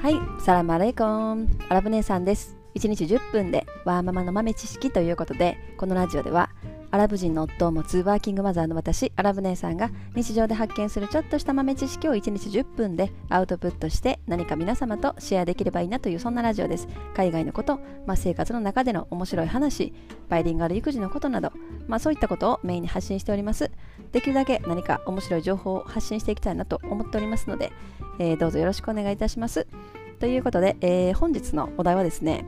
はい、サラマレイコン。アラブ姉さんです。1日10分でワーママの豆知識ということでこのラジオではアラブ人の夫を持つワーキングマザーの私アラブ姉さんが日常で発見するちょっとした豆知識を1日10分でアウトプットして何か皆様とシェアできればいいなというそんなラジオです。海外のこと、まあ、生活の中での面白い話バイリンガル育児のことなど、まあ、そういったことをメインに発信しております。できるだけ何か面白い情報を発信していきたいなと思っておりますので、えー、どうぞよろしくお願いいたします。ということで、えー、本日のお題はですね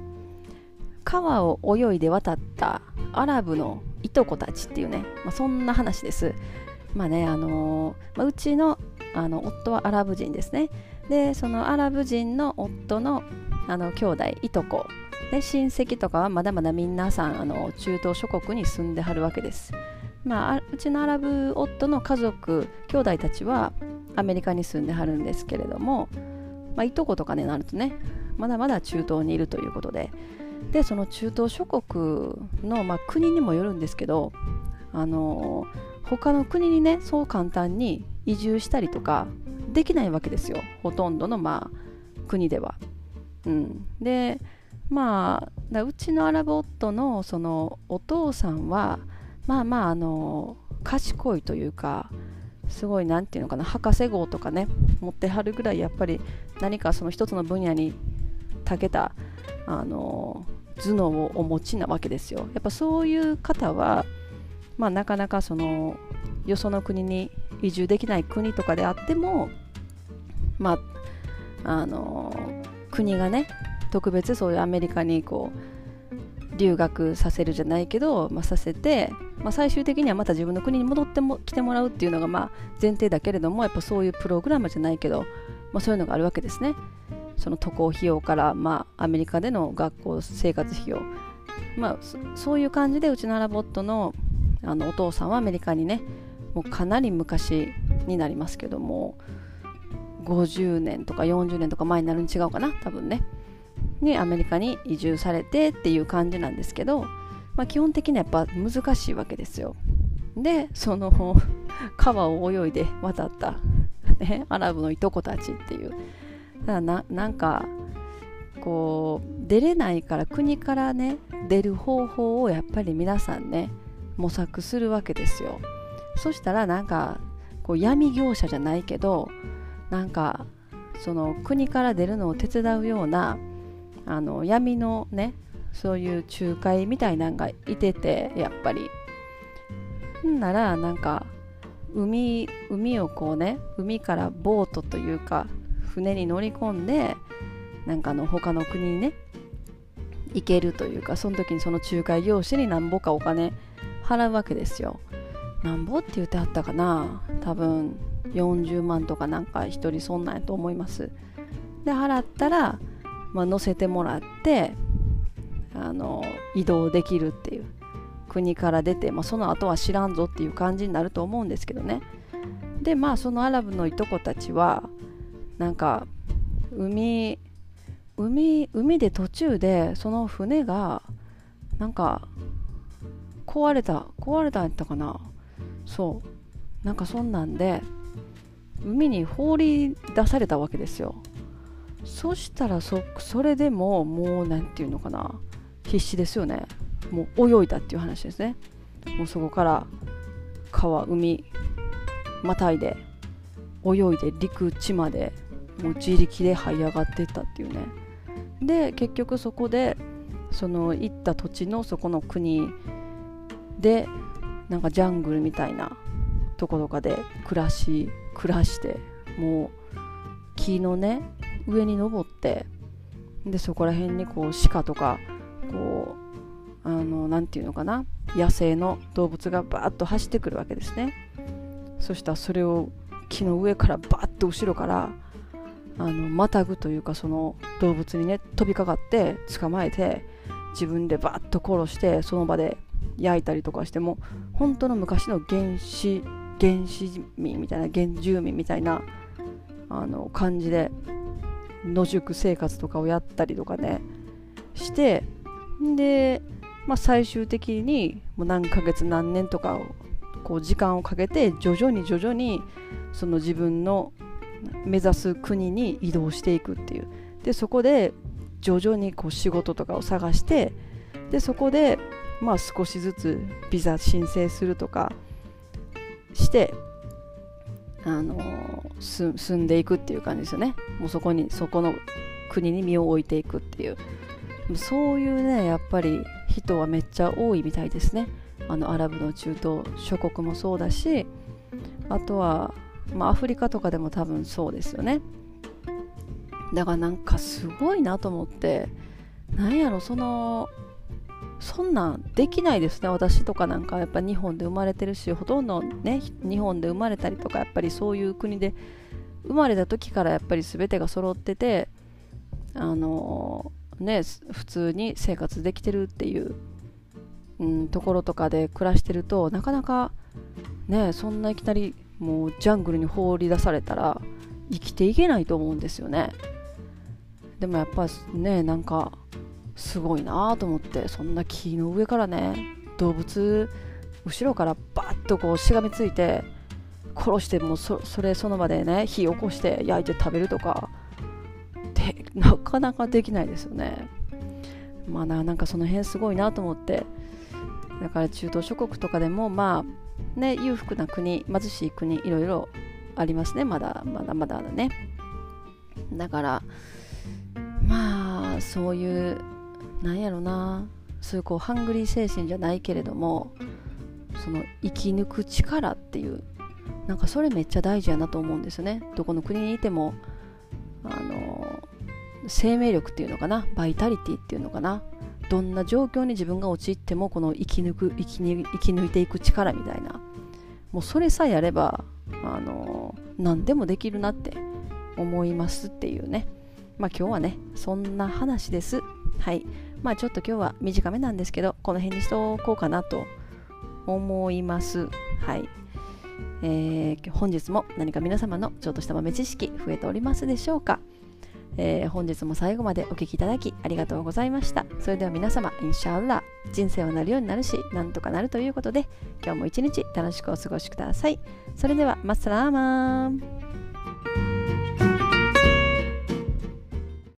川を泳いで渡ったアラブのいとこたちっていうね、まあ、そんな話です。まあね、あのー、まあ、うちのあの夫はアラブ人ですね。で、そのアラブ人の夫のあの兄弟、いとこ、で親戚とかはまだまだ皆さんあの中東諸国に住んではるわけです。まあ、うちのアラブ夫の家族、兄弟たちはアメリカに住んではるんですけれども、まあ、いとことかになるとね、まだまだ中東にいるということで、でその中東諸国の、まあ、国にもよるんですけどあの他の国にねそう簡単に移住したりとかできないわけですよほとんどの、まあ、国では。うん、でまあうちのアラブ夫のそのお父さんはまあまああの賢いというかすごい何て言うのかな博士号とかね持ってはるぐらいやっぱり何かその一つの分野に長けたあの頭脳をお持ちなわけですよ。やっぱそういう方は、まあ、なかなかそのよその国に移住できない国とかであっても、まあ、あの国がね特別そういうアメリカにこう留学させるじゃないけど、まあ、させて、まあ、最終的にはまた自分の国に戻っても来てもらうっていうのがまあ前提だけれどもやっぱそういうプログラムじゃないけど、まあ、そういうのがあるわけですね。その渡航費用から、まあ、アメリカでの学校生活費用、まあ、そういう感じでうちのアラボットのあのお父さんはアメリカにねもうかなり昔になりますけども50年とか40年とか前になるに違うかな多分ね。にアメリカに移住されてっていう感じなんですけど、まあ、基本的にはやっぱ難しいわけですよ。でその川を泳いで渡った、ね、アラブのいとこたちっていうだからななんかこう出れないから国からね出る方法をやっぱり皆さんね模索するわけですよ。そしたらなんかこう闇業者じゃないけどなんかその国から出るのを手伝うようなあの闇のねそういう仲介みたいなんがいててやっぱり。んならなんか海海をこうね海からボートというか船に乗り込んでなんかの他の国にね行けるというかその時にその仲介業者になんぼかお金払うわけですよ。なんぼって言ってあったかな。多分40万とかなんか1人そんなんやと思います。で払ったら、まあ、乗せてもらってあの移動できるっていう国から出て、まあ、その後は知らんぞっていう感じになると思うんですけどね。でまあそのアラブのいとこたちはなんか海海海で途中でその船がなんか壊れた壊れたんやったかな。そう。なんかそんなんで海に放り出されたわけですよ。そしたらそそれでももう何て言うのかな。必死ですよね。もう泳いだっていう話ですね。もうそこから川海またいで。泳いで陸地までもう自力で這い上がってったっていうね。で結局そこでその行った土地のそこの国でなんかジャングルみたいなところかで暮らし暮らしてもう木のね上に登ってでそこら辺にこう鹿とかこうあの何て言うのかな？野生の動物がバーッと走ってくるわけですね。そしたらそれを木の上からバーッと後ろからあのまたぐというかその動物にね飛びかかって捕まえて自分でバッと殺してその場で焼いたりとかしても本当の昔の原始原始民みたいな原住民みたいなあの感じで野宿生活とかをやったりとかねしてで、まあ、最終的にもう何ヶ月何年とかをこう時間をかけて徐々に徐々にその自分の目指す国に移動していくっていう。でそこで徐々にこう仕事とかを探してでそこでまあ少しずつビザ申請するとかしてあのー、住んでいくっていう感じですよね。もうそこにそこの国に身を置いていくっていう。そういうねやっぱり人はめっちゃ多いみたいですね。あのアラブの中東諸国もそうだしあとは、まあ、アフリカとかでも多分そうですよね。だからなんかすごいなと思ってなんやろそのそんなんできないですね私とかなんかやっぱ日本で生まれてるしほとんどね日本で生まれたりとかやっぱりそういう国で生まれた時からやっぱり全てが揃っててあのね普通に生活できてるっていう、うん、ところとかで暮らしてるとなかなかねそんないきなりもうジャングルに放り出されたら生きていけないと思うんですよね。でもやっぱねなんかすごいなと思ってそんな木の上からね動物後ろからバッとこうしがみついて殺してもそそれその場でね火起こして焼いて食べるとかでなかなかできないですよね。まあななんかその辺すごいなと思ってだから中東諸国とかでもまあね裕福な国貧しい国いろいろありますね。まだまだまだだね。だからまあそういうなんやろな。そういうこうハングリー精神じゃないけれどもその生き抜く力っていうなんかそれめっちゃ大事やなと思うんですよね。どこの国にいてもあの生命力っていうのかな。バイタリティっていうのかな。どんな状況に自分が陥ってもこの生き抜く生き生き抜いていく力みたいな。もうそれさえあればあの何でもできるなって思いますっていうね。まあ今日はねそんな話です。はい。まあちょっと今日は短めなんですけど、この辺にしておこうかなと思います。はい。えー、本日も何か皆様のちょっとした豆知識増えておりますでしょうか、えー、本日も最後までお聴きいただきありがとうございました。それでは皆様、インシャアラ人生はなるようになるし、なんとかなるということで、今日も一日楽しくお過ごしください。それでは、マッサラーマン